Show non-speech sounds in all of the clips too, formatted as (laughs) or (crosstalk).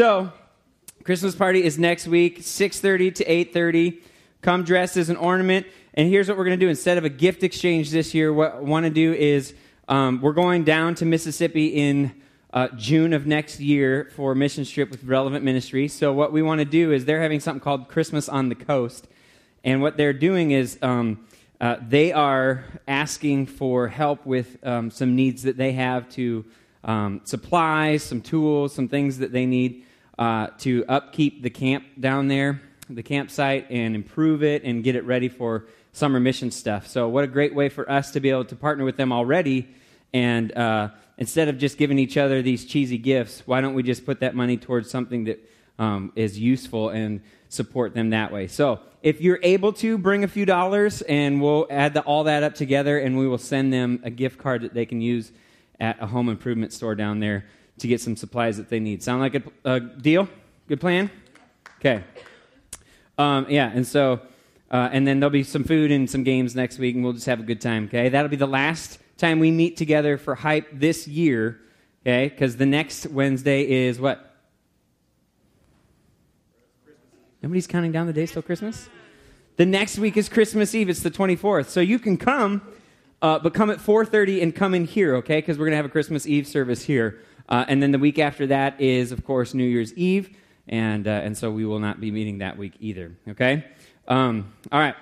So, Christmas party is next week, 6:30 to 8:30. Come dressed as an ornament. And here's what we're going to do. Instead of a gift exchange this year, what I want to do is um, we're going down to Mississippi in uh, June of next year for a mission trip with Relevant Ministry. So what we want to do is they're having something called Christmas on the Coast. And what they're doing is um, uh, they are asking for help with um, some needs that they have to um, supplies, some tools, some things that they need uh, to upkeep the camp down there, the campsite, and improve it and get it ready for summer mission stuff. So, what a great way for us to be able to partner with them already. And uh, instead of just giving each other these cheesy gifts, why don't we just put that money towards something that um, is useful and support them that way? So, if you're able to, bring a few dollars and we'll add the, all that up together and we will send them a gift card that they can use at a home improvement store down there to get some supplies that they need. Sound like a, a deal? Good plan? Okay. Um, yeah, and so, uh, and then there'll be some food and some games next week, and we'll just have a good time, okay? That'll be the last time we meet together for Hype this year, okay? Because the next Wednesday is what? Nobody's counting down the days till Christmas? The next week is Christmas Eve. It's the 24th. So you can come, uh, but come at 4.30 and come in here, okay? Because we're going to have a Christmas Eve service here. Uh, and then the week after that is, of course, New Year's Eve. And, uh, and so we will not be meeting that week either, okay? Um, all right.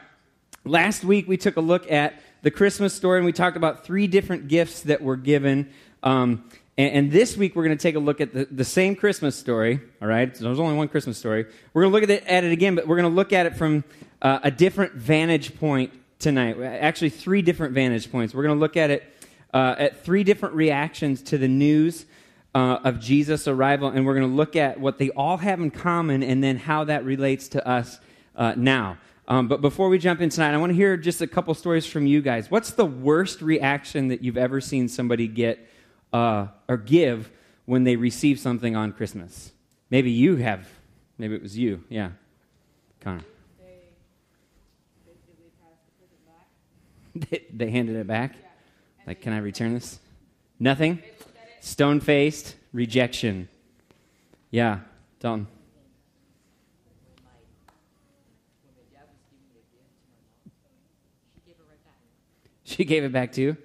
Last week we took a look at the Christmas story and we talked about three different gifts that were given. Um, and, and, this week we're going to take a look at the, the same Christmas story, all right? So there's only one Christmas story. We're going to look at it, at it again, but we're going to look at it from uh, a different vantage point tonight. Actually, three different vantage points. We're going to look at it uh, at three different reactions to the news uh, of Jesus' arrival, and we're going to look at what they all have in common and then how that relates to us uh, now. Um, but before we jump in tonight, I want to hear just a couple stories from you guys. What's the worst reaction that you've ever seen somebody get uh, or give when they receive something on Christmas? Maybe you have. Maybe it was you. Yeah. Connor. They, they (laughs) handed it back? Like, can I return this? Nothing? Stone faced, rejection. Yeah, Dalton. She gave it back to you?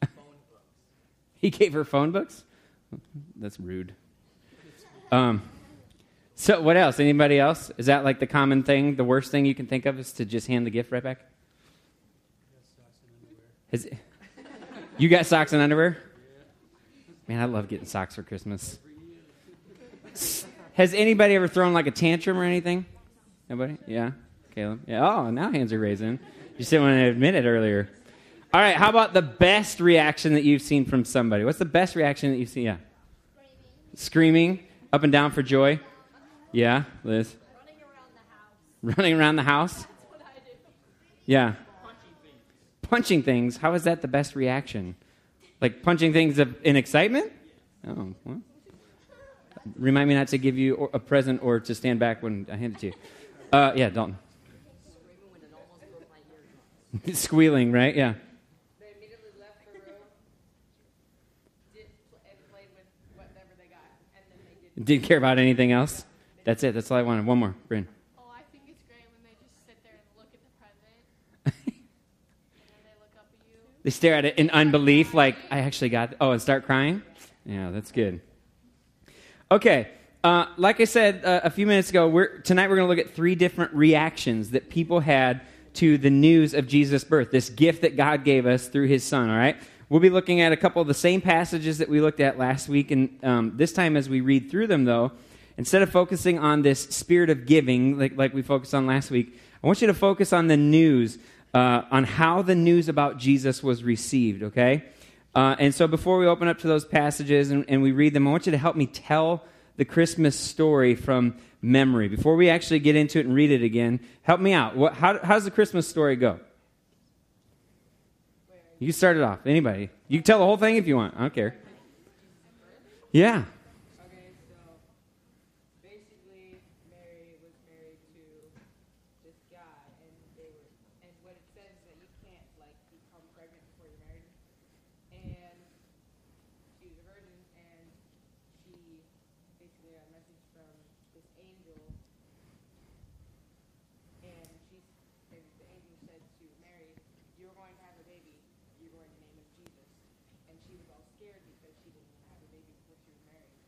(laughs) he gave her phone books? That's rude. Um, so, what else? Anybody else? Is that like the common thing? The worst thing you can think of is to just hand the gift right back? Has, you got socks and underwear? Man, I love getting socks for Christmas. Has anybody ever thrown like a tantrum or anything? Nobody? Yeah? Caleb? Yeah. Oh, now hands are raising. You just didn't want to admit it earlier. All right, how about the best reaction that you've seen from somebody? What's the best reaction that you've seen? Yeah. Screaming up and down for joy. Yeah, Liz. Running around the house. Running around the house. That's what I do. Yeah. Punching things. How is that the best reaction? Like punching things in excitement? Oh, well. Remind me not to give you a present or to stand back when I hand it to you. Uh, yeah, Dalton. Squealing, (laughs) right? Yeah. They immediately left the room did, and played with whatever they got, and then they did. Didn't care about anything else. That's it. That's all I wanted. One more, Bryn. Oh, I think it's great when they just sit there and look at the present, (laughs) and then they look up at you. They stare at it in unbelief, like I actually got. Oh, and start crying. Yeah, that's good. Okay, uh, like I said uh, a few minutes ago, we're, tonight we're going to look at three different reactions that people had to the news of Jesus' birth, this gift that God gave us through His Son. All right, we'll be looking at a couple of the same passages that we looked at last week, and um, this time as we read through them, though, instead of focusing on this spirit of giving, like, like we focused on last week, I want you to focus on the news, uh, on how the news about Jesus was received, okay? Uh, and so before we open up to those passages and, and, we read them, I want you to help me tell the Christmas story from memory. Before we actually get into it and read it again, help me out. What, how, how does the Christmas story go? You start it off. Anybody. You can tell the whole thing if you want. I don't care. Yeah. Okay, so basically, Mary was married to this guy, and they were, and what it says is that you can't like become pregnant they got a message from this angel, and she, and the angel said to Mary, "You're going to have a baby. You're going to name him Jesus." And she was all scared because she didn't have a baby before she was married.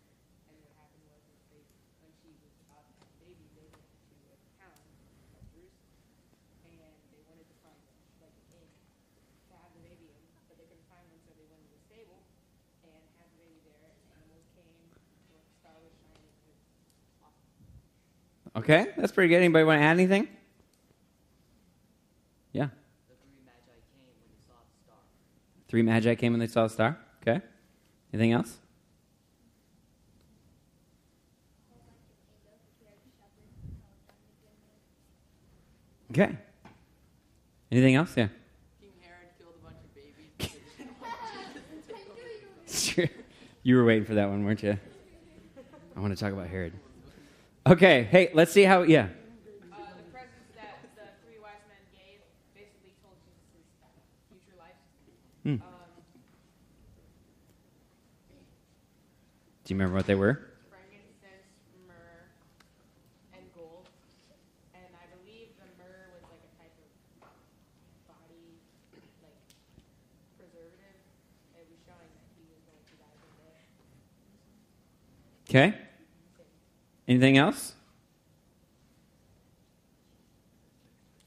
And what happened was, is they, when she was about to have a baby, they went to a town called Jerusalem, and they wanted to find like a king to have the baby in, but they couldn't find one, so they went to the stable and had the baby there. And animals came, the star was shining. It was awesome. Okay, that's pretty good. Anybody want to add anything? Yeah. The three magi came when they saw the star. Three magi came when they saw the star. Okay. Anything else? Okay. Anything else? Yeah. King Herod killed a bunch of babies. You were waiting for that one, weren't you? I want to talk about Herod. Okay. Hey, let's see how. Yeah. Uh, the presents that the three wise men gave basically told Jesus' future life. Hmm. Um, Do you remember what they were? frankincense, myrrh, and gold. And I believe the myrrh was like a type of body, like preservative. It was showing that he was going to die. Okay. Anything else?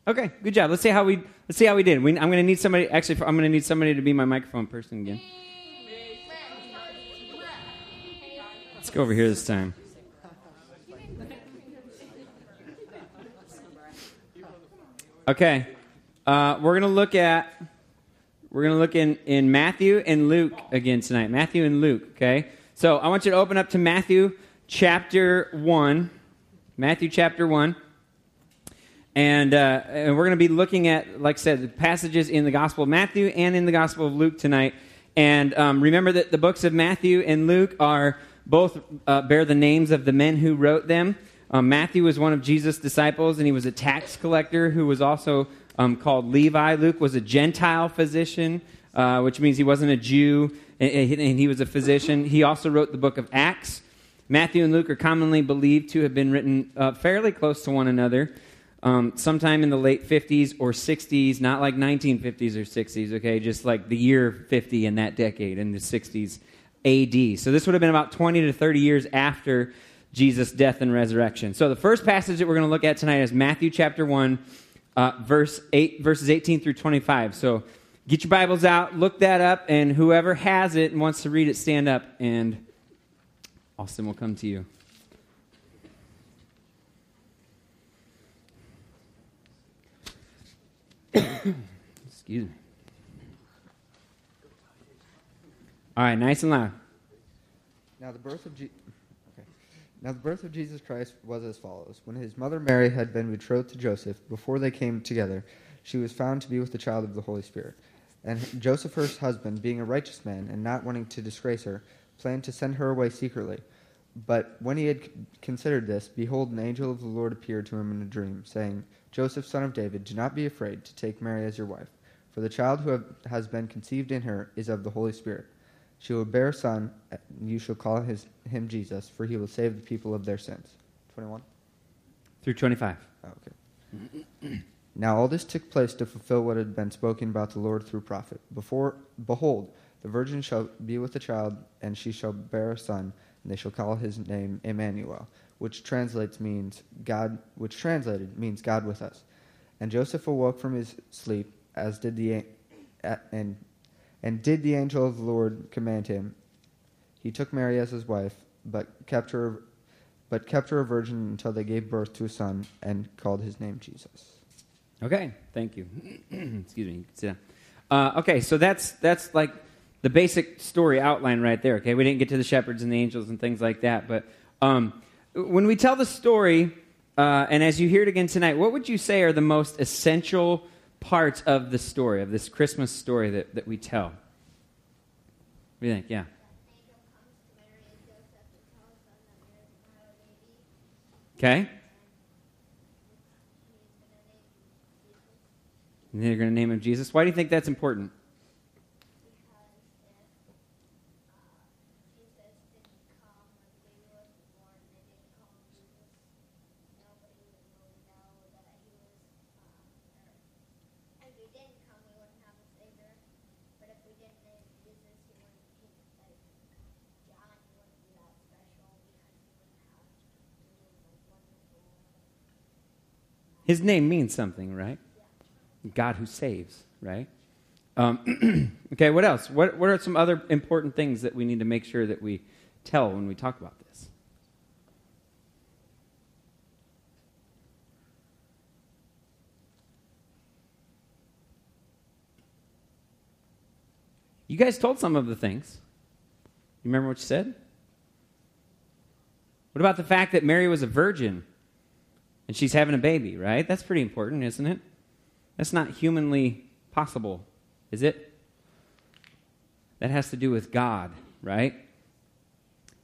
Okay, good job. Let's see how we let's see how we did. We, I'm going to need somebody. Actually, I'm going to need somebody to be my microphone person again. Let's go over here this time. Okay, uh, we're going to look at we're going to look in in Matthew and Luke again tonight. Matthew and Luke. Okay, so I want you to open up to Matthew chapter one. Matthew chapter one. And, uh, and we're going to be looking at, like I said, the passages in the Gospel of Matthew and in the Gospel of Luke tonight. And um, remember that the books of Matthew and Luke are both uh, bear the names of the men who wrote them. Um, Matthew was one of Jesus' disciples, and he was a tax collector who was also um, called Levi. Luke was a Gentile physician, uh, which means he wasn't a Jew, and, and he was a physician. He also wrote the book of Acts. Matthew and Luke are commonly believed to have been written uh, fairly close to one another um, sometime in the late 50s or 60s, not like 1950s or 60s, okay, just like the year 50 in that decade, in the 60s AD. So this would have been about 20 to 30 years after Jesus' death and resurrection. So the first passage that we're going to look at tonight is Matthew chapter 1, uh, verse 8, verses 18 through 25. So get your Bibles out, look that up, and whoever has it and wants to read it, stand up, and Austin will come to you. (coughs) Excuse me. All right, nice and loud. Now the birth of Je- okay. Now the birth of Jesus Christ was as follows: When his mother Mary had been betrothed to Joseph, before they came together, she was found to be with the child of the Holy Spirit. And Joseph, her husband, being a righteous man and not wanting to disgrace her, planned to send her away secretly. But when he had considered this, behold, an angel of the Lord appeared to him in a dream, saying, Joseph, son of David, do not be afraid to take Mary as your wife, for the child who have, has been conceived in her is of the Holy Spirit. She will bear a son, and you shall call his, him Jesus, for he will save the people of their sins. 21? Through 25. Oh, okay. (clears throat) now all this took place to fulfill what had been spoken about the Lord through prophet. Before, behold, the virgin shall be with a child, and she shall bear a son, and they shall call his name Emmanuel, which translates means God, which translated means God with us. And Joseph awoke from his sleep, as did the, and and did the angel of the Lord command him. He took Mary as his wife, but kept her, but kept her a virgin until they gave birth to a son, and called his name Jesus. Okay, thank you. (clears throat) Excuse me. Uh, okay, so that's that's like the basic story outline right there. Okay, we didn't get to the shepherds and the angels and things like that, but um, when we tell the story, uh, and as you hear it again tonight, what would you say are the most essential parts of the story of this Christmas story that, that we tell? What do you think? Yeah. Okay. And they're going to name him Jesus. Why do you think that's important? because if uh, Jesus didn't come when the baby was born, His name means something, right? God who saves, right? Um, (clears throat) okay, what else? What, what are some other important things that we need to make sure that we tell when we talk about this? You guys told some of the things. You remember what you said? What about the fact that Mary was a virgin and she's having a baby, right? That's pretty important, isn't it? That's not humanly possible, is it? That has to do with God, right?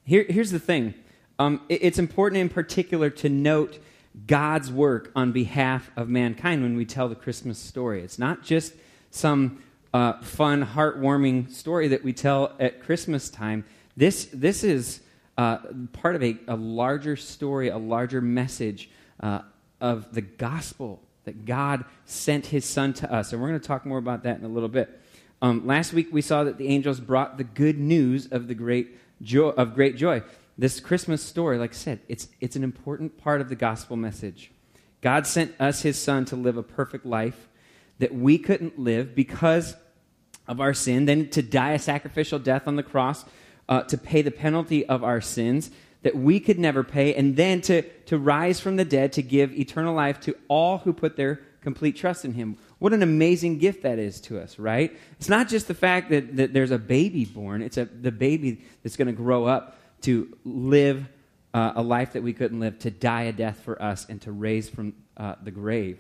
Here, here's the thing um, it- it's important in particular to note God's work on behalf of mankind when we tell the Christmas story. It's not just some uh, fun, heartwarming story that we tell at Christmas time. This, this is uh, part of a, a larger story, a larger message uh, of the gospel that God sent his son to us. And we're going to talk more about that in a little bit. Um, last week we saw that the angels brought the good news of the great joy of great joy. This Christmas story, like I said, it's, it's an important part of the gospel message. God sent us his son to live a perfect life that we couldn't live because of our sin, then to die a sacrificial death on the cross uh, to pay the penalty of our sins that we could never pay, and then to, to rise from the dead to give eternal life to all who put their complete trust in him. What an amazing gift that is to us, right? It's not just the fact that, that there's a baby born, it's a, the baby that's going to grow up to live uh, a life that we couldn't live, to die a death for us, and to raise from uh, the grave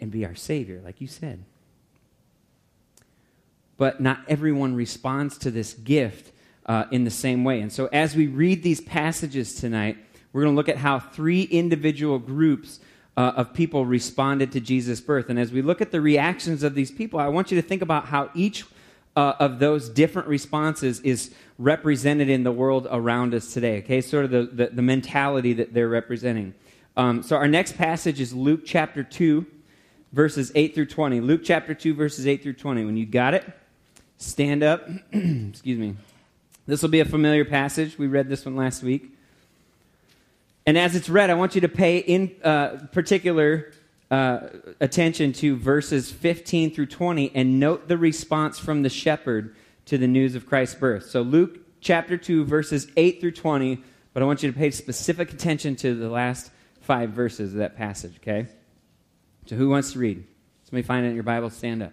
and be our Savior, like you said. But not everyone responds to this gift uh, in the same way. And so, as we read these passages tonight, we're going to look at how three individual groups uh, of people responded to Jesus' birth. And as we look at the reactions of these people, I want you to think about how each uh, of those different responses is represented in the world around us today. Okay, sort of the, the, the mentality that they're representing. Um, so, our next passage is Luke chapter 2, verses 8 through 20. Luke chapter 2, verses 8 through 20. When you got it, stand up. (clears throat) Excuse me. This will be a familiar passage. We read this one last week. And as it's read, I want you to pay in uh, particular uh, attention to verses 15 through 20 and note the response from the shepherd to the news of Christ's birth. So, Luke chapter 2, verses 8 through 20, but I want you to pay specific attention to the last five verses of that passage, okay? So, who wants to read? Somebody find it in your Bible, stand up.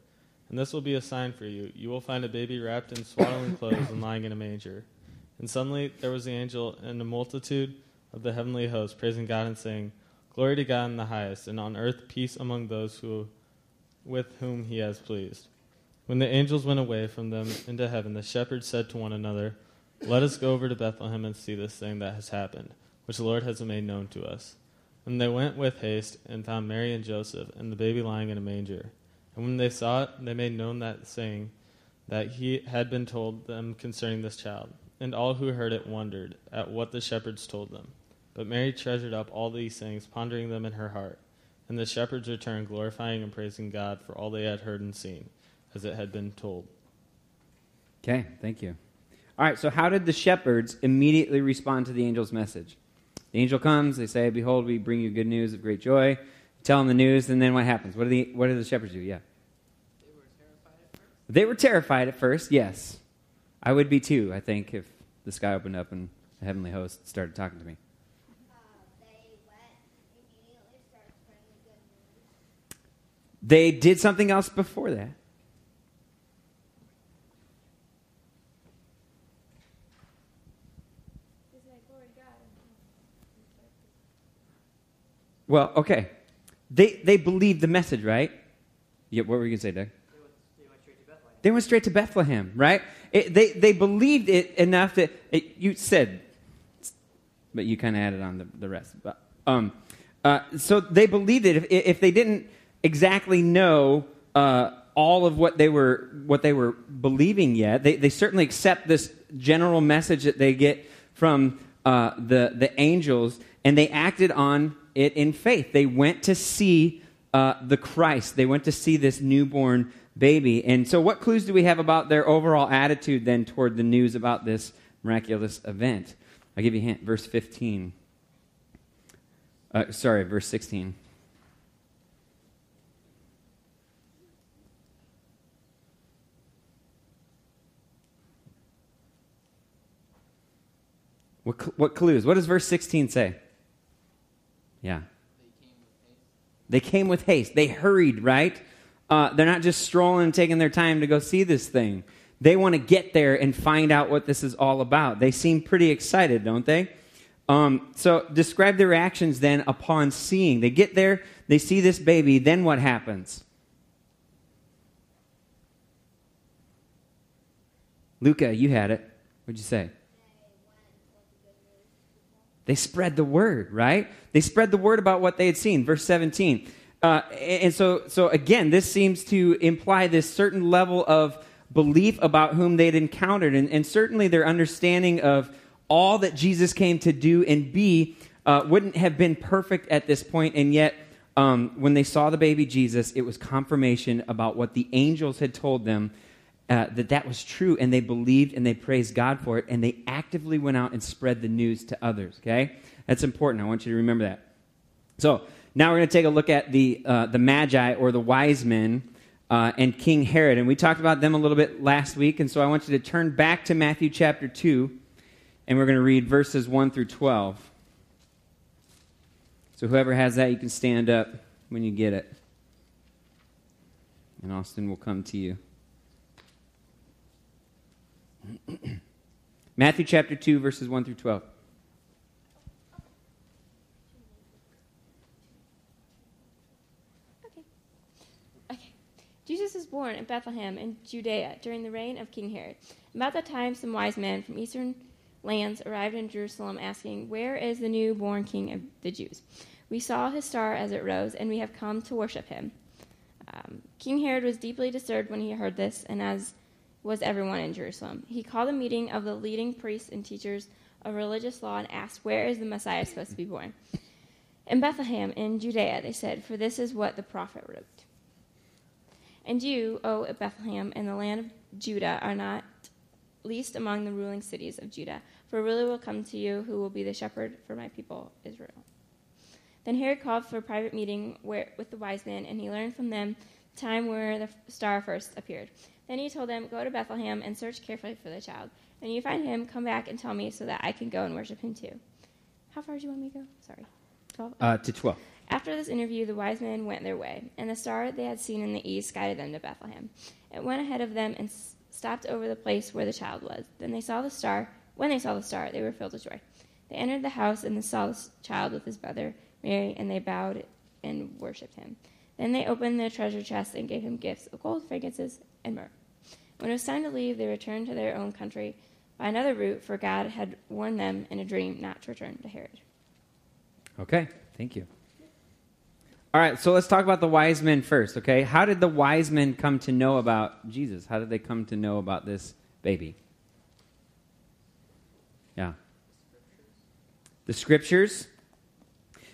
And this will be a sign for you. You will find a baby wrapped in swaddling clothes and lying in a manger. And suddenly there was the angel and a multitude of the heavenly host, praising God and saying, Glory to God in the highest, and on earth peace among those who, with whom he has pleased. When the angels went away from them into heaven, the shepherds said to one another, Let us go over to Bethlehem and see this thing that has happened, which the Lord has made known to us. And they went with haste and found Mary and Joseph and the baby lying in a manger. And when they saw it, they made known that saying that he had been told them concerning this child. And all who heard it wondered at what the shepherds told them. But Mary treasured up all these things, pondering them in her heart. And the shepherds returned, glorifying and praising God for all they had heard and seen, as it had been told. Okay, thank you. All right, so how did the shepherds immediately respond to the angel's message? The angel comes, they say, Behold, we bring you good news of great joy. Tell them the news, and then what happens? What do the, what do the shepherds do? Yeah. They were terrified at first, They were terrified at first. yes. I would be too, I think, if the sky opened up and the heavenly host started talking to me. They did something else before that. Well, okay. They, they believed the message, right? Yeah, what were you going to say, Doug? They went, straight to Bethlehem, right? It, they, they believed it enough that it, you said, but you kind of added on the, the rest. But, um, Uh, so they believed it. If, if they didn't exactly know uh, all of what they were what they were believing yet, they, they certainly accept this general message that they get from uh, the the angels, and they acted on it in faith. They went to see uh, the Christ. They went to see this newborn baby. And so, what clues do we have about their overall attitude then toward the news about this miraculous event? I'll give you a hint. Verse 15. Uh, sorry, verse 16. What, what clues? What does verse 16 say? Yeah. They came with haste. They hurried, right? Uh, they're not just strolling and taking their time to go see this thing. They want to get there and find out what this is all about. They seem pretty excited, don't they? Um, so, describe their reactions then upon seeing. They get there, they see this baby, then what happens? Luca, you had it. What'd you say? They spread the word, right? They spread the word about what they had seen. Verse 17. Uh, and so, so again, this seems to imply this certain level of belief about whom they'd encountered, and, and certainly their understanding of all that Jesus came to do and be uh, wouldn't have been perfect at this point, and yet um, when they saw the baby Jesus, it was confirmation about what the angels had told them uh, that that was true, and they believed and they praised God for it, and they actively went out and spread the news to others. Okay, that's important. I want you to remember that. So now we're going to take a look at the uh, the Magi or the wise men uh, and King Herod, and we talked about them a little bit last week, and so I want you to turn back to Matthew chapter two, and we're going to read verses one through twelve. So whoever has that, you can stand up when you get it, and Austin will come to you. (clears throat) Matthew chapter 2, verses 1 through 12. Okay. Okay. Jesus was born in Bethlehem in Judea during the reign of King Herod. About that time, some wise men from eastern lands arrived in Jerusalem asking, Where is the newborn king of the Jews? We saw his star as it rose, and we have come to worship him. Um, king Herod was deeply disturbed when he heard this, and as was everyone in Jerusalem. He called a meeting of the leading priests and teachers of religious law and asked, Where is the Messiah supposed to be born? In Bethlehem, in Judea, they said, For this is what the prophet wrote. And you, O Bethlehem, in the land of Judah, are not least among the ruling cities of Judah, for ruler will come to you who will be the shepherd for my people Israel. Then Herod called for a private meeting where, with the wise men, and he learned from them the time where the star first appeared. Then he told them, Go to Bethlehem and search carefully for the child. And when you find him, come back and tell me so that I can go and worship him too. How far do you want me to go? Sorry. 12? Uh, to 12. After this interview, the wise men went their way, and the star they had seen in the east guided them to Bethlehem. It went ahead of them and s- stopped over the place where the child was. Then they saw the star. When they saw the star, they were filled with joy. They entered the house and saw the child with his mother Mary, and they bowed and worshipped him. Then they opened their treasure chest and gave him gifts of gold, frankincense, and myrrh. When it was time to leave, they returned to their own country by another route, for God had warned them in a dream not to return to Herod. Okay, thank you. All right, so let's talk about the wise men first, okay? How did the wise men come to know about Jesus? How did they come to know about this baby? Yeah. The scriptures.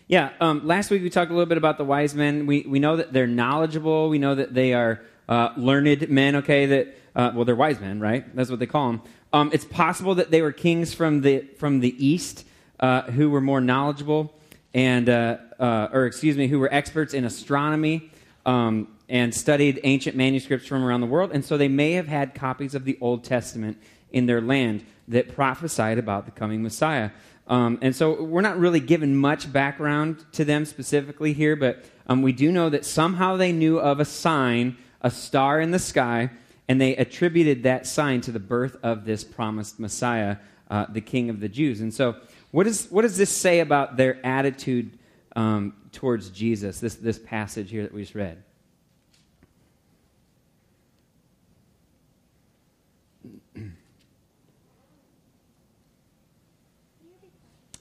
Yeah, um, last week we talked a little bit about the wise men. We, we know that they're knowledgeable. We know that they are uh, learned men, okay? That uh, Well, they're wise men, right? That's what they call them. Um, it's possible that they were kings from the, from the east uh, who were more knowledgeable and, uh, uh, or excuse me, who were experts in astronomy um, and studied ancient manuscripts from around the world. And so they may have had copies of the Old Testament in their land that prophesied about the coming Messiah. Um, and so we're not really given much background to them specifically here, but um, we do know that somehow they knew of a sign, a star in the sky, and they attributed that sign to the birth of this promised Messiah, uh, the King of the Jews. And so, what, is, what does this say about their attitude um, towards Jesus, this, this passage here that we just read?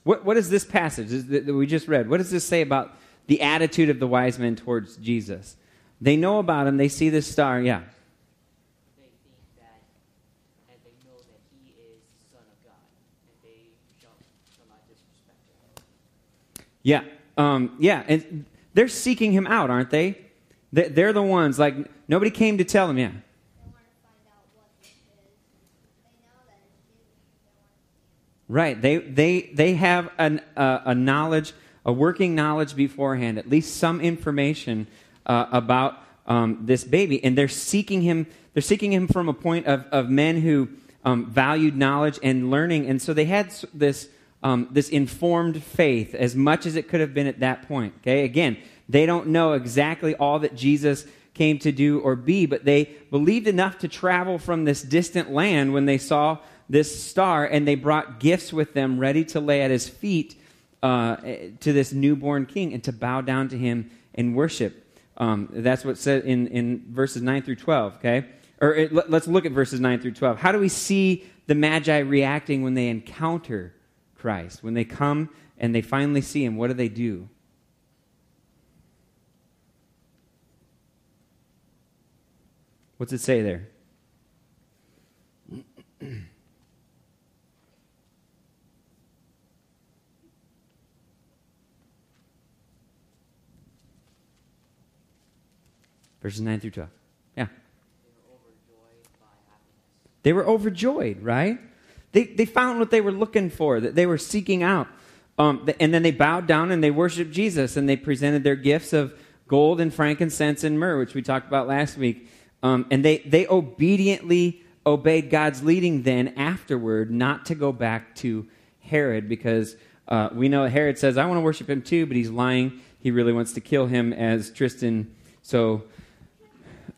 What, what is this passage that we just read? What does this say about the attitude of the wise men towards Jesus? They know about him, they see this star, yeah. they think that, and they know that he is the Son of God, and they shall, shall not disrespect him. Yeah, um, yeah, and they're seeking him out, aren't they? They- They're the ones, like, nobody came to tell him, yeah. Right. They they they have an, uh, a knowledge, a working knowledge beforehand, at least some information uh, about um, this baby, and they're seeking him. They're seeking him from a point of, of men who um, valued knowledge and learning, and so they had this um, this informed faith as much as it could have been at that point. Okay. Again, they don't know exactly all that Jesus came to do or be, but they believed enough to travel from this distant land when they saw this star, and they brought gifts with them ready to lay at his feet uh, to this newborn king and to bow down to him and worship. Um, that's what's said in, in verses 9 through 12, okay? Or it, let, let's look at verses 9 through 12. How do we see the Magi reacting when they encounter Christ? When they come and they finally see him, what do they do? What's it say there? (clears throat) Verses 9 through 12. Yeah. They were overjoyed by happiness. They were overjoyed, right? They, they found what they were looking for, that they were seeking out. Um, and then they bowed down and they worshiped Jesus and they presented their gifts of gold and frankincense and myrrh, which we talked about last week. Um, and they, they obediently obeyed God's leading then afterward not to go back to Herod because uh, we know Herod says, I want to worship him too, but he's lying. He really wants to kill him, as Tristan so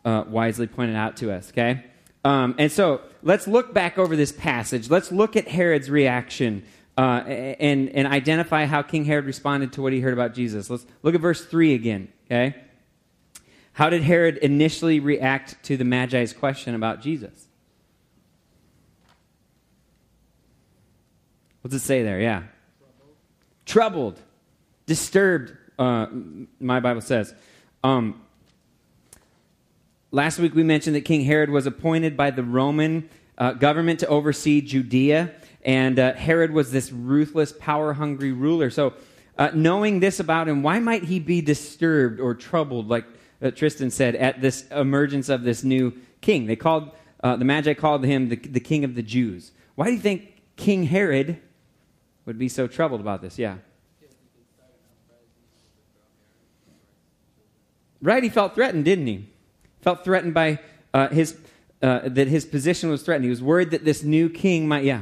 uh, wisely pointed out to us, okay? Um, and so let's look back over this passage. Let's look at Herod's reaction uh, and, and identify how King Herod responded to what he heard about Jesus. Let's look at verse 3 again, okay? How did Herod initially react to the Magi's question about Jesus? What's it say there? Yeah. Troubled, disturbed, uh, my Bible says. Um, Last week we mentioned that King Herod was appointed by the Roman uh, government to oversee Judea, and uh, Herod was this ruthless, power hungry ruler. So, uh, knowing this about him, why might he be disturbed or troubled, like uh, Tristan said, at this emergence of this new king? They called, uh, the Magi called him the, the king of the Jews. Why do you think King Herod would be so troubled about this? Yeah. Right, he felt threatened, didn't he? Felt threatened by uh, his uh, that his position was threatened. He was worried that this new king might, yeah,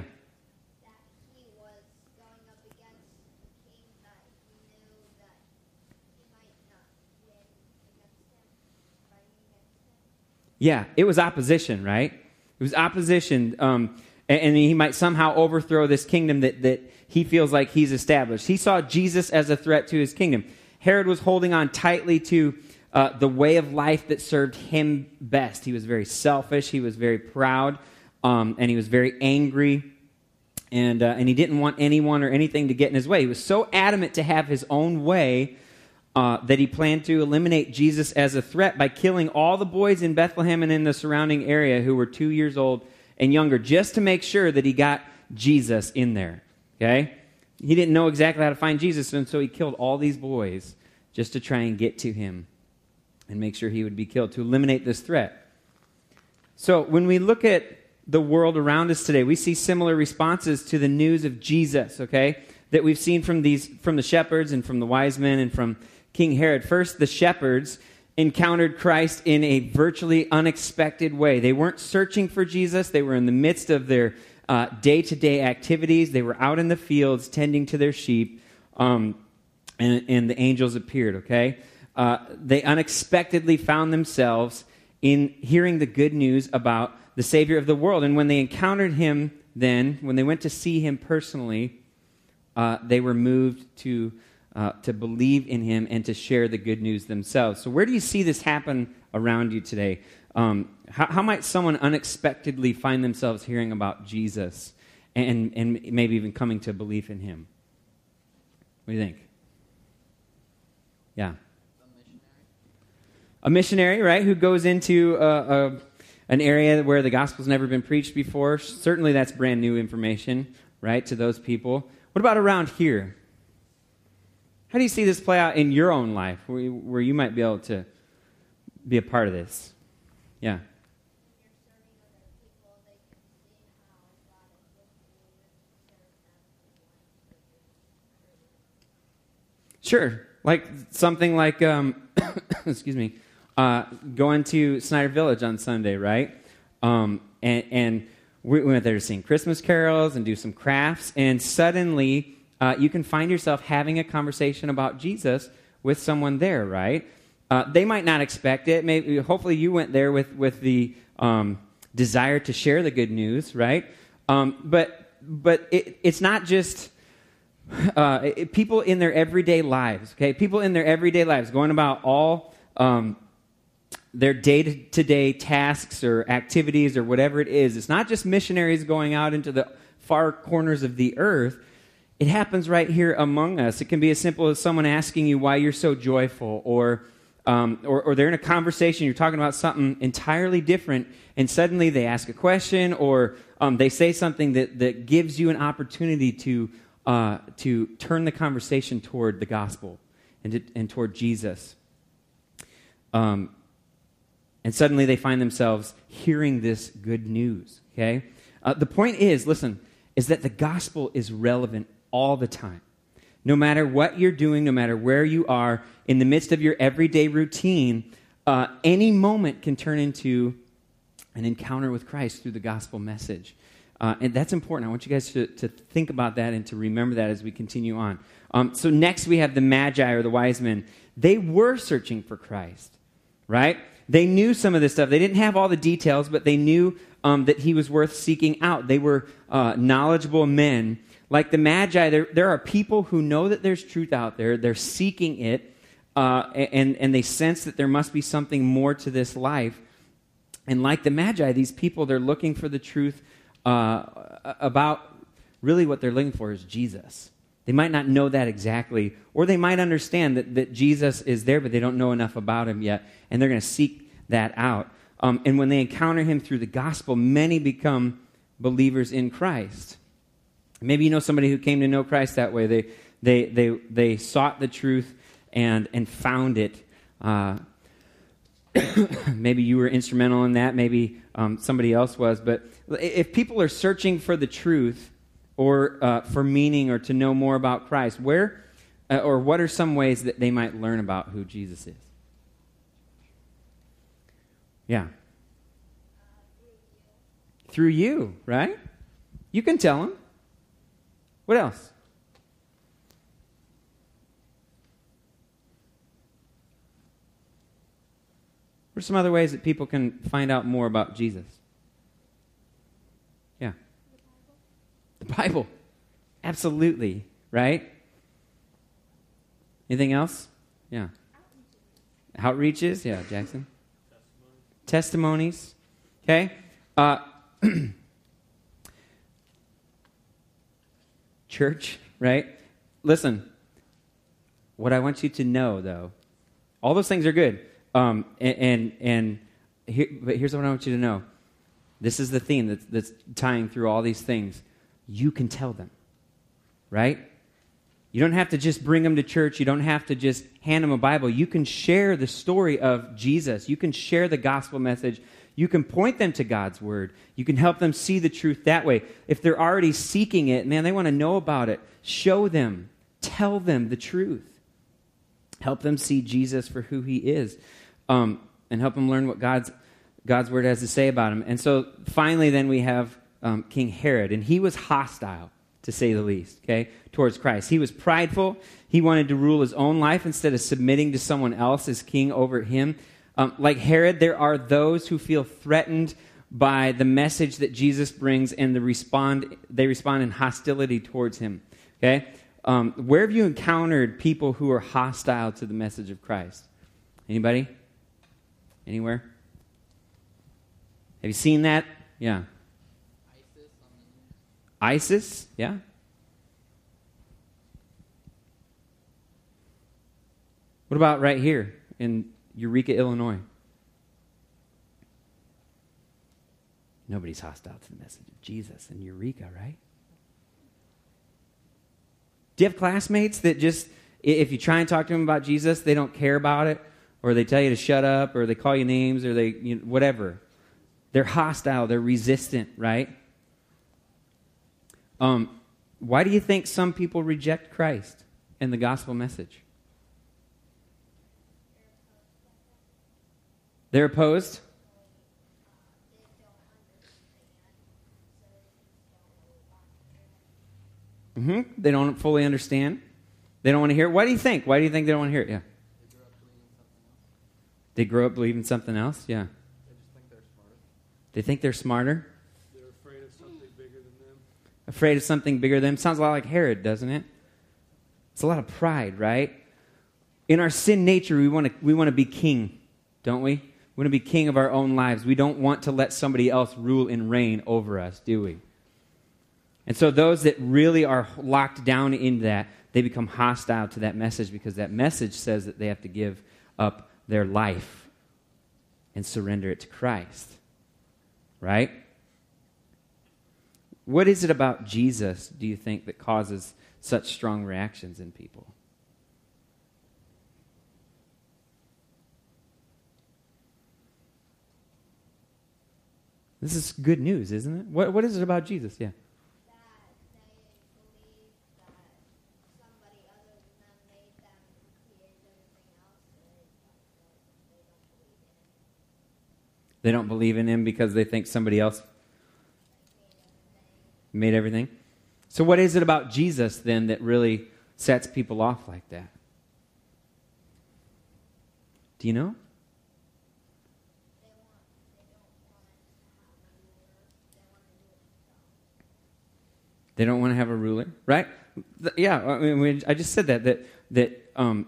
yeah. It was opposition, right? It was opposition, um, and, and he might somehow overthrow this kingdom that that he feels like he's established. He saw Jesus as a threat to his kingdom. Herod was holding on tightly to uh, the way of life that served him best. He was very selfish. He was very proud, um, and he was very angry. And, uh, and he didn't want anyone or anything to get in his way. He was so adamant to have his own way uh, that he planned to eliminate Jesus as a threat by killing all the boys in Bethlehem and in the surrounding area who were two years old and younger, just to make sure that he got Jesus in there. Okay? He didn't know exactly how to find Jesus, and so he killed all these boys just to try and get to him and make sure he would be killed, to eliminate this threat. So when we look at the world around us today, we see similar responses to the news of Jesus, okay? That we've seen from these from the shepherds and from the wise men and from King Herod. First, the shepherds encountered Christ in a virtually unexpected way. They weren't searching for Jesus, they were in the midst of their day to day activities. They were out in the fields tending to their sheep, um, and, and the angels appeared, okay? Uh, they unexpectedly found themselves in hearing the good news about the Savior of the world. And when they encountered him, then, when they went to see him personally, uh, they were moved to, uh, to believe in him and to share the good news themselves. So, where do you see this happen around you today? Um, how, how might someone unexpectedly find themselves hearing about Jesus and, and maybe even coming to belief in him? What do you think? Yeah. A missionary, right, who goes into a, a, an area where the gospel's never been preached before. Certainly that's brand new information, right, to those people. What about around here? How do you see this play out in your own life where you, where you might be able to be a part of this? Yeah. Sure. Like something like, um, (coughs) excuse me, uh, going to Snyder Village on Sunday, right? Um, and, and we went there to sing Christmas carols and do some crafts, and suddenly uh, you can find yourself having a conversation about Jesus with someone there, right? Uh, they might not expect it. Maybe, hopefully, you went there with with the um, desire to share the good news, right? Um, but but it, it's not just uh, it, people in their everyday lives. Okay, people in their everyday lives going about all um, their day to day tasks or activities or whatever it is. It's not just missionaries going out into the far corners of the earth. It happens right here among us. It can be as simple as someone asking you why you're so joyful, or um, or, or, they're in a conversation, you're talking about something entirely different, and suddenly they ask a question or um, they say something that, that gives you an opportunity to, uh, to turn the conversation toward the gospel and, to, and toward Jesus. Um, and suddenly they find themselves hearing this good news, okay? Uh, the point is, listen, is that the gospel is relevant all the time. No matter what you're doing, no matter where you are, in the midst of your everyday routine, uh, any moment can turn into an encounter with Christ through the gospel message. Uh, and that's important. I want you guys to, to think about that and to remember that as we continue on. Um, so, next we have the Magi or the wise men. They were searching for Christ, right? They knew some of this stuff. They didn't have all the details, but they knew um, that he was worth seeking out. They were uh, knowledgeable men. Like the Magi, there, there are people who know that there's truth out there, they're seeking it, uh, and, and they sense that there must be something more to this life. And like the Magi, these people, they're looking for the truth uh, about really what they're looking for is Jesus. They might not know that exactly, or they might understand that, that Jesus is there, but they don't know enough about him yet, and they're going to seek that out. Um, and when they encounter him through the gospel, many become believers in Christ. Maybe you know somebody who came to know Christ that way. They, they, they, they sought the truth and, and found it. Uh, (coughs) maybe you were instrumental in that. Maybe um, somebody else was. But if people are searching for the truth or uh, for meaning or to know more about Christ, where uh, or what are some ways that they might learn about who Jesus is? Yeah. Through you, right? You can tell them. What else? What are some other ways that people can find out more about Jesus? Yeah. The Bible. Absolutely, right? Anything else? Yeah. Outreaches? Yeah, Jackson. Testimonies. Okay? Uh, (clears throat) church, right? Listen, what I want you to know, though, all those things are good. Um, and and, and here, but here's what I want you to know. This is the theme that's, that's tying through all these things. You can tell them, right? You don't have to just bring them to church. You don't have to just hand them a Bible. You can share the story of Jesus. You can share the gospel message. You can point them to God's word. You can help them see the truth that way. If they're already seeking it, man, they want to know about it. Show them, tell them the truth. Help them see Jesus for who he is um, and help them learn what God's, God's word has to say about him. And so finally, then we have um, King Herod, and he was hostile, to say the least, okay, towards Christ. He was prideful. He wanted to rule his own life instead of submitting to someone else as king over him. Um, like Herod, there are those who feel threatened by the message that Jesus brings, and the respond, they respond in hostility towards him. Okay? Um, where have you encountered people who are hostile to the message of Christ? Anybody? Anywhere? Have you seen that? Yeah. ISIS? Yeah. What about right here in Eureka, Illinois? Nobody's hostile to the message of Jesus in Eureka, right? Do you have classmates that just, if you try and talk to them about Jesus, they don't care about it, or they tell you to shut up, or they call you names, or they, you know, whatever? They're hostile, they're resistant, right? Um, why do you think some people reject Christ and the gospel message? They're opposed? hmm They don't fully understand. They don't want to hear it. Why do you think? Why do you think they don't want to hear it? Yeah. They grow up believing something else? Yeah. They think they're smarter? They're afraid of something bigger than them. Afraid of something bigger than them? Sounds a lot like Herod, doesn't it? It's a lot of pride, right? In our sin nature, we want to we want to be king, don't we? We want to be king of our own lives. We don't want to let somebody else rule and reign over us, do we? And so those that really are locked down in that, they become hostile to that message because that message says that they have to give up their life and surrender it to Christ. Right? What is it about Jesus, do you think, that causes such strong reactions in people? This is good news, isn't it? What, what is it about Jesus? Yeah. They don't believe in him because they think somebody else made everything. So, what is it about Jesus then that really sets people off like that? Do you know? They don't want to have a ruler. Right? Yeah, I, mean, I just said that that that um,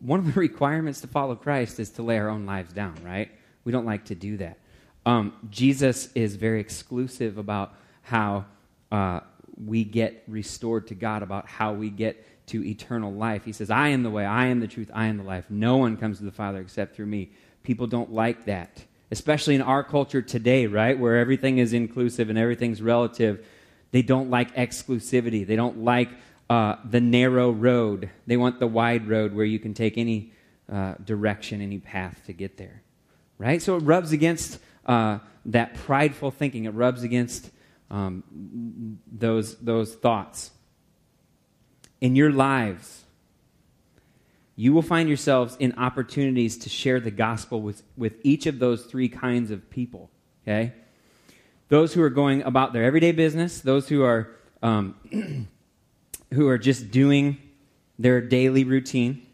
one of the (laughs) requirements to follow Christ is to lay our own lives down, right? We don't like to do that. Um, Jesus is very exclusive about how uh, we get restored to God, about how we get to eternal life. He says, "I am the way, I am the truth, I am the life. No one comes to the Father except through me." People don't like that, especially in our culture today, right, where everything is inclusive and everything's relative. They don't like exclusivity. They don't like uh, the narrow road. They want the wide road where you can take any uh, direction, any path to get there. Right? So it rubs against uh, that prideful thinking. It rubs against um, those, those thoughts. In your lives, you will find yourselves in opportunities to share the gospel with, with each of those three kinds of people. Okay? those who are going about their everyday business, those who are um, (clears throat) who are just doing their daily routine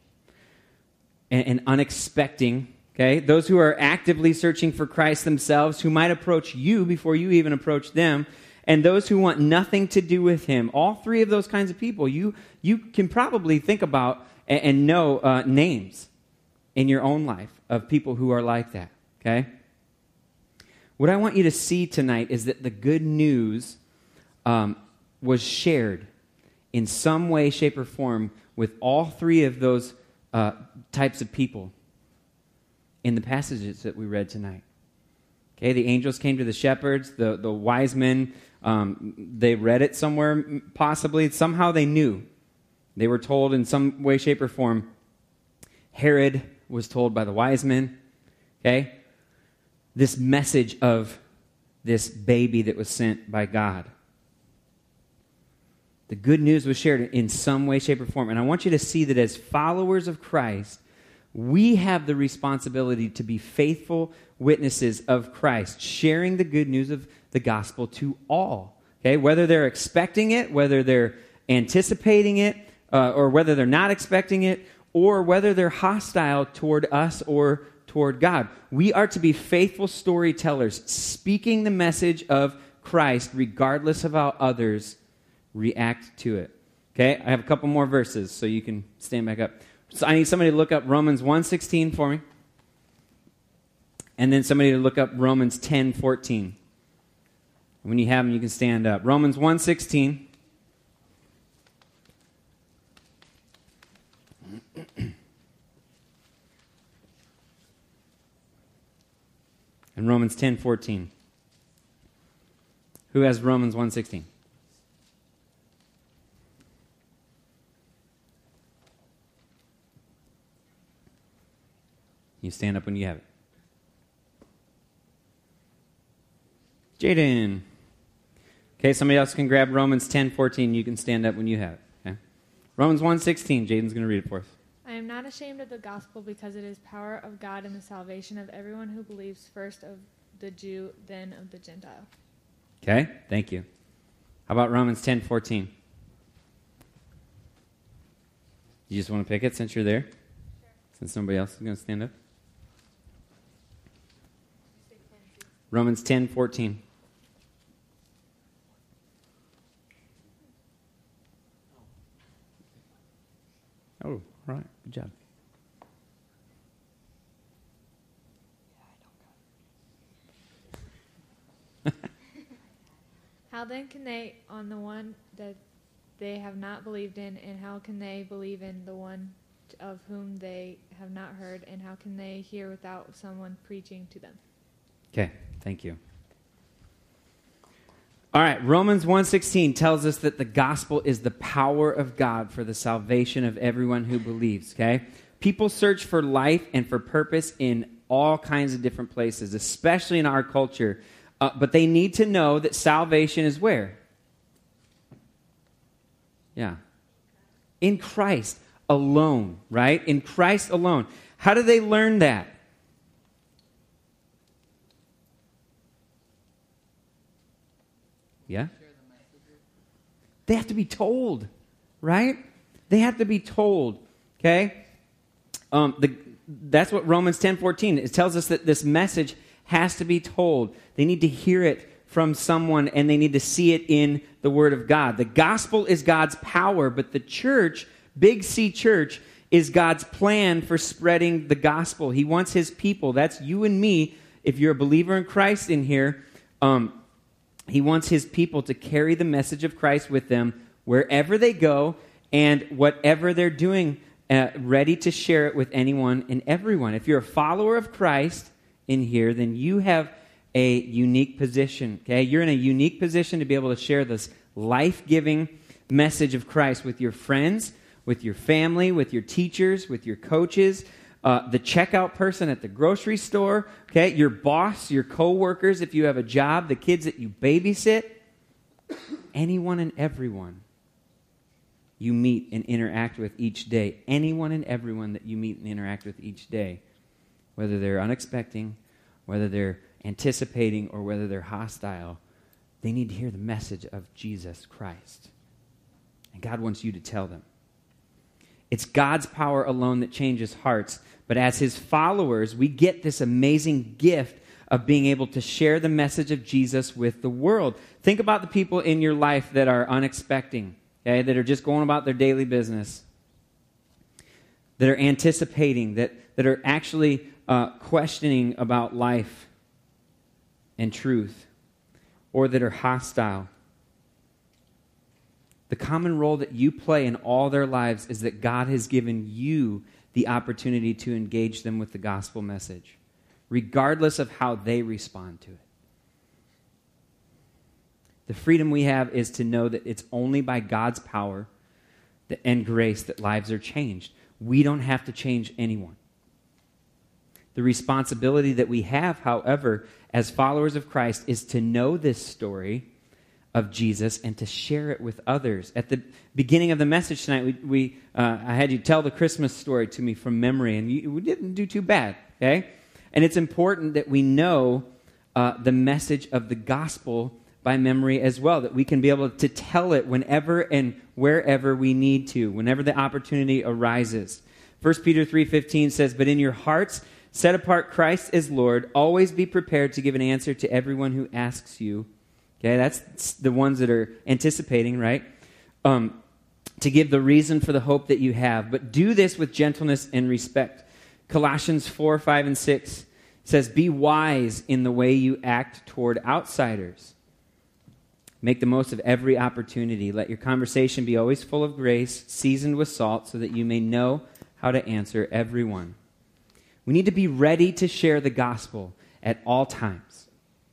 and, and unexpecting. Okay, those who are actively searching for Christ themselves, who might approach you before you even approach them, and those who want nothing to do with Him. All three of those kinds of people, you you can probably think about and, and know uh, names in your own life of people who are like that. Okay. What I want you to see tonight is that the good news um, was shared in some way, shape, or form with all three of those uh, types of people in the passages that we read tonight. Okay, the angels came to the shepherds, the, the wise men, um, they read it somewhere, possibly. Somehow they knew. They were told in some way, shape, or form. Herod was told by the wise men. Okay? this message of this baby that was sent by God. The good news was shared in some way, shape, or form. And I want you to see that as followers of Christ, we have the responsibility to be faithful witnesses of Christ, sharing the good news of the gospel to all. Okay, whether they're expecting it, whether they're anticipating it, uh, or whether they're not expecting it, or whether they're hostile toward us or toward God. We are to be faithful storytellers, speaking the message of Christ, regardless of how others react to it. Okay, I have a couple more verses, so you can stand back up. So I need somebody to look up Romans 1.16 for me. And then somebody to look up Romans 10.14. When you have them, you can stand up. Romans 1.16. and Romans 10:14. Who has Romans 1:16? You stand up when you have it. Jaden. Okay, somebody else can grab Romans 10 14. You can stand up when you have it. Okay? Romans 1 16. Jaden's going to read it for us. I am not ashamed of the gospel because it is power of God and the salvation of everyone who believes, first of the Jew, then of the Gentile. Okay, thank you. How about Romans 10 14? You just want to pick it since you're there? Since nobody else is going to stand up? Romans 10 14. Oh, all right. Good job. (laughs) How then can they on the one that they have not believed in, and how can they believe in the one of whom they have not heard, and how can they hear without someone preaching to them? Okay, thank you. All right, Romans 1:16 tells us that the gospel is the power of God for the salvation of everyone who believes, okay? People search for life and for purpose in all kinds of different places, especially in our culture. Uh, but they need to know that salvation is where? Yeah. In Christ alone, right? In Christ alone. How do they learn that? Yeah? They have to be told, right? They have to be told, okay? Um, the, that's what Romans 10 14, it tells us that this message has to be told. They need to hear it from someone and they need to see it in the Word of God. The gospel is God's power, but the church, Big C Church, is God's plan for spreading the gospel. He wants His people, that's you and me, if you're a believer in Christ in here, um, He wants His people to carry the message of Christ with them wherever they go and whatever they're doing, uh, ready to share it with anyone and everyone. If you're a follower of Christ in here, then you have a unique position. Okay, you're in a unique position to be able to share this life-giving message of Christ with your friends, with your family, with your teachers, with your coaches, uh, the checkout person at the grocery store. Okay, your boss, your coworkers, if you have a job, the kids that you babysit, anyone and everyone you meet and interact with each day. Anyone and everyone that you meet and interact with each day, whether they're unexpecting, whether they're anticipating, or whether they're hostile, they need to hear the message of Jesus Christ. And God wants you to tell them. It's God's power alone that changes hearts. But as his followers, we get this amazing gift of being able to share the message of Jesus with the world. Think about the people in your life that are unexpecting, okay, that are just going about their daily business, that are anticipating, that, that are actually uh, questioning about life and truth, or that are hostile. The common role that you play in all their lives is that God has given you the opportunity to engage them with the gospel message, regardless of how they respond to it. The freedom we have is to know that it's only by God's power and grace that lives are changed. We don't have to change anyone. The responsibility that we have, however, as followers of Christ, is to know this story of Jesus and to share it with others. At the beginning of the message tonight, we, we uh, I had you tell the Christmas story to me from memory, and you, we didn't do too bad, okay? And it's important that we know uh, the message of the gospel by memory as well, that we can be able to tell it whenever and wherever we need to, whenever the opportunity arises. 1 Peter 3.15 says, But in your hearts set apart Christ as Lord, always be prepared to give an answer to everyone who asks you Okay, that's the ones that are anticipating, right? Um, to give the reason for the hope that you have. But do this with gentleness and respect. Colossians 4, 5, and 6 says, Be wise in the way you act toward outsiders. Make the most of every opportunity. Let your conversation be always full of grace, seasoned with salt, so that you may know how to answer everyone. We need to be ready to share the gospel at all times.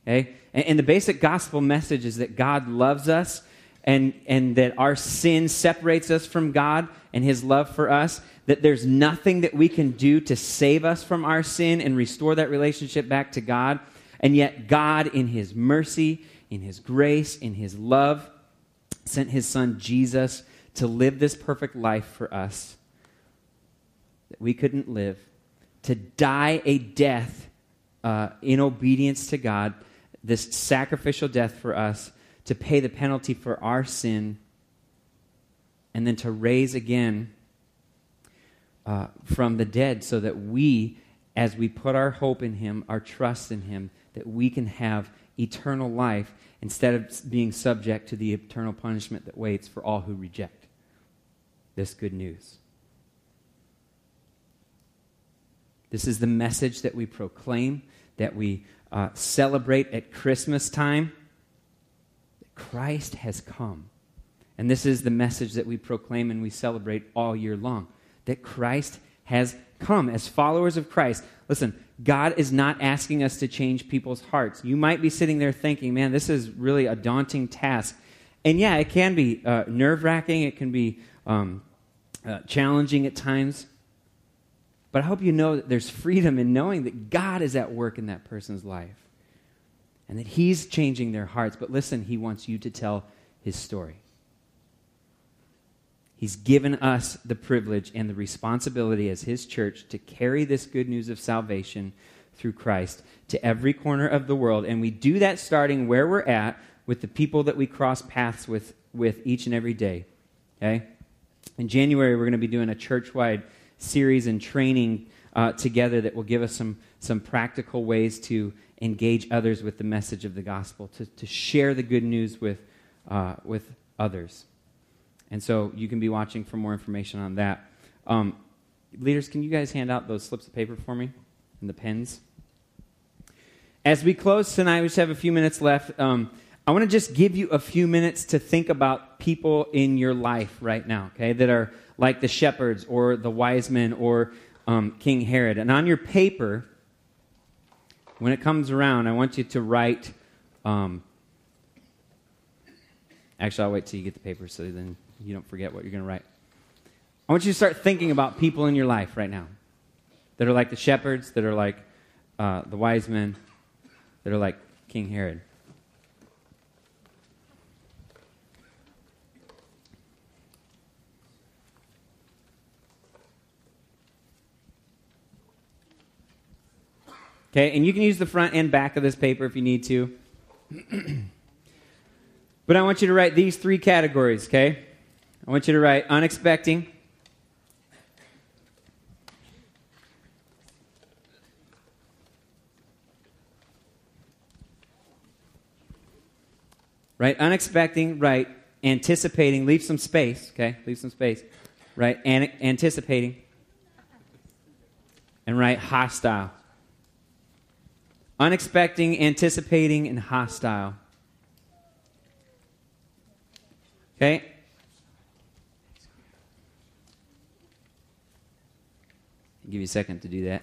Okay? And, the basic gospel message is that God loves us and, and that our sin separates us from God and his love for us, that there's nothing that we can do to save us from our sin and restore that relationship back to God. And yet, God, in his mercy, in his grace, in his love, sent his son Jesus to live this perfect life for us that we couldn't live, to die a death uh, in obedience to God, this sacrificial death for us, to pay the penalty for our sin, and then to raise again uh, from the dead so that we, as we put our hope in Him, our trust in Him, that we can have eternal life instead of being subject to the eternal punishment that waits for all who reject this good news. This is the message that we proclaim, that we uh, celebrate at Christmas time. That Christ has come. And this is the message that we proclaim and we celebrate all year long that Christ has come. As followers of Christ, listen, God is not asking us to change people's hearts. You might be sitting there thinking, man, this is really a daunting task. And yeah, it can be uh, nerve wracking, it can be um, uh, challenging at times. But I hope you know that there's freedom in knowing that God is at work in that person's life and that He's changing their hearts. But listen, He wants you to tell His story. He's given us the privilege and the responsibility as His church to carry this good news of salvation through Christ to every corner of the world. And we do that starting where we're at with the people that we cross paths with, with each and every day. Okay? In January, we're going to be doing a church wide series and training uh, together that will give us some, some practical ways to engage others with the message of the gospel, to, to share the good news with, uh, with others. And so you can be watching for more information on that. Um, leaders, can you guys hand out those slips of paper for me and the pens? As we close tonight, we just have a few minutes left. Um, I want to just give you a few minutes to think about people in your life right now, okay, that are like the shepherds or the wise men or um, King Herod. And on your paper, when it comes around, I want you to write. Um, actually, I'll wait till you get the paper so then you don't forget what you're going to write. I want you to start thinking about people in your life right now that are like the shepherds, that are like uh, the wise men, that are like King Herod. Okay, and you can use the front and back of this paper if you need to. (clears throat) but I want you to write these three categories, okay? I want you to write unexpected, Right? unexpected, right? Anticipating, leave some space, okay? Leave some space. Right? An- anticipating. And right, hostile. Unexpecting, anticipating, and hostile. Okay? I'll give you a second to do that.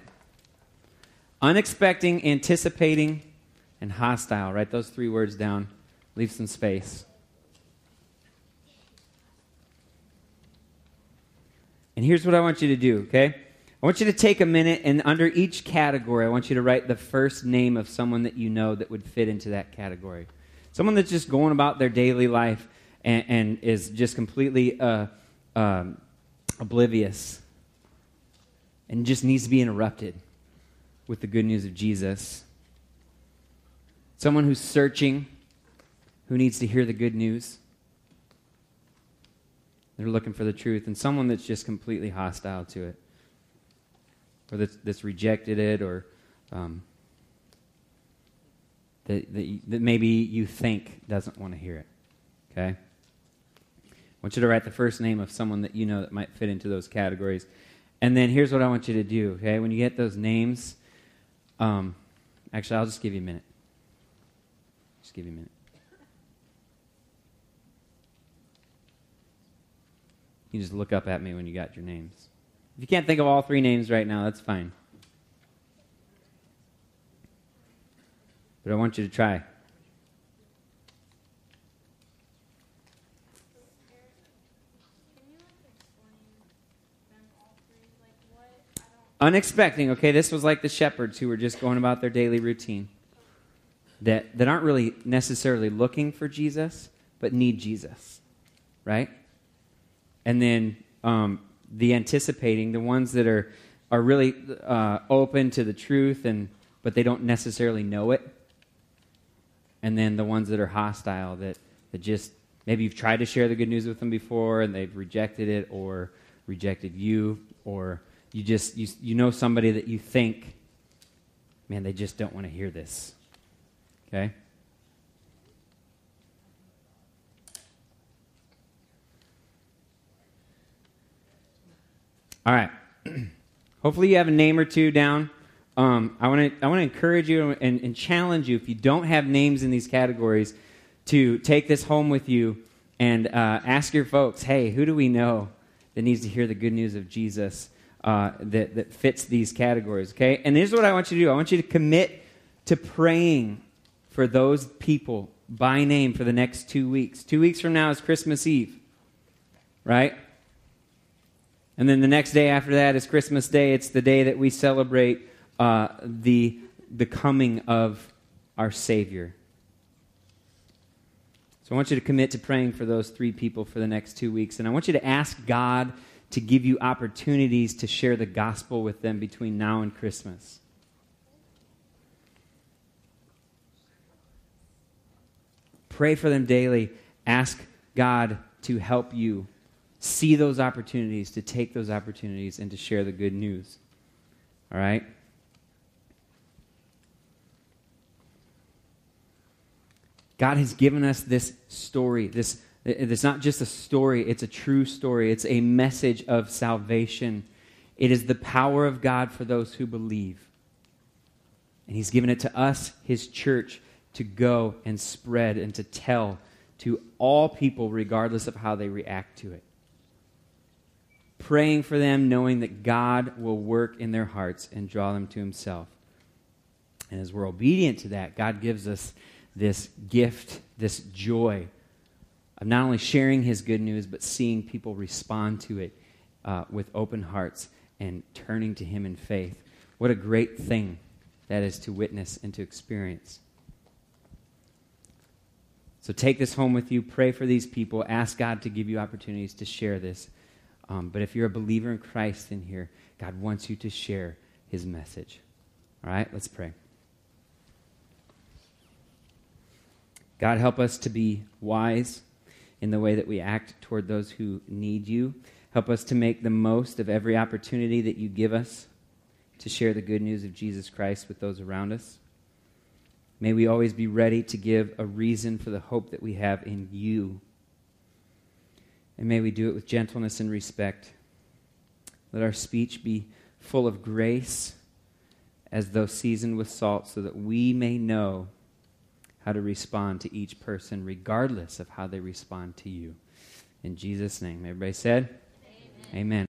Unexpected, anticipating, and hostile. Write those three words down. Leave some space. And here's what I want you to do, okay? I want you to take a minute and under each category, I want you to write the first name of someone that you know that would fit into that category. Someone that's just going about their daily life and, and is just completely uh, um, oblivious and just needs to be interrupted with the good news of Jesus. Someone who's searching, who needs to hear the good news. They're looking for the truth. And someone that's just completely hostile to it or that's, that's rejected it, or um, that, that, that maybe you think doesn't want to hear it. Okay? I want you to write the first name of someone that you know that might fit into those categories. And then here's what I want you to do, okay? When you get those names, um, actually, I'll just give you a minute. Just give you a minute. You just look up at me when you got your names. If you can't think of all three names right now, that's fine. but I want you to try. Unexpecting, okay? This was like the shepherds who were just going about their daily routine. That, that aren't really necessarily looking for Jesus, but need Jesus, right? And then um, the anticipating, the ones that are, are really uh, open to the truth, and, but they don't necessarily know it. And then the ones that are hostile, that, that just maybe you've tried to share the good news with them before and they've rejected it or rejected you, or you just you, you know somebody that you think, man, they just don't want to hear this. Okay? All right. (clears throat) Hopefully, you have a name or two down. Um, I want to I want to encourage you and, and challenge you if you don't have names in these categories to take this home with you and uh, ask your folks, hey, who do we know that needs to hear the good news of Jesus uh, that that fits these categories? Okay, and here's what I want you to do. I want you to commit to praying for those people by name for the next two weeks. Two weeks from now is Christmas Eve, right? And then the next day after that is Christmas Day. It's the day that we celebrate uh, the, the coming of our Savior. So I want you to commit to praying for those three people for the next two weeks. And I want you to ask God to give you opportunities to share the gospel with them between now and Christmas. Pray for them daily. Ask God to help you see those opportunities, to take those opportunities, and to share the good news. All right? God has given us this story. This it's not just a story, it's a true story. It's a message of salvation. It is the power of God for those who believe. And he's given it to us, his church, to go and spread and to tell to all people regardless of how they react to it praying for them, knowing that God will work in their hearts and draw them to Himself. And as we're obedient to that, God gives us this gift, this joy of not only sharing His good news, but seeing people respond to it uh, with open hearts and turning to Him in faith. What a great thing that is to witness and to experience. So take this home with you. Pray for these people. Ask God to give you opportunities to share this. Um, but if you're a believer in Christ in here, God wants you to share his message. All right, let's pray. God, help us to be wise in the way that we act toward those who need you. Help us to make the most of every opportunity that you give us to share the good news of Jesus Christ with those around us. May we always be ready to give a reason for the hope that we have in you and may we do it with gentleness and respect. Let our speech be full of grace as though seasoned with salt, so that we may know how to respond to each person, regardless of how they respond to you. In Jesus' name. Everybody said? Amen. Amen.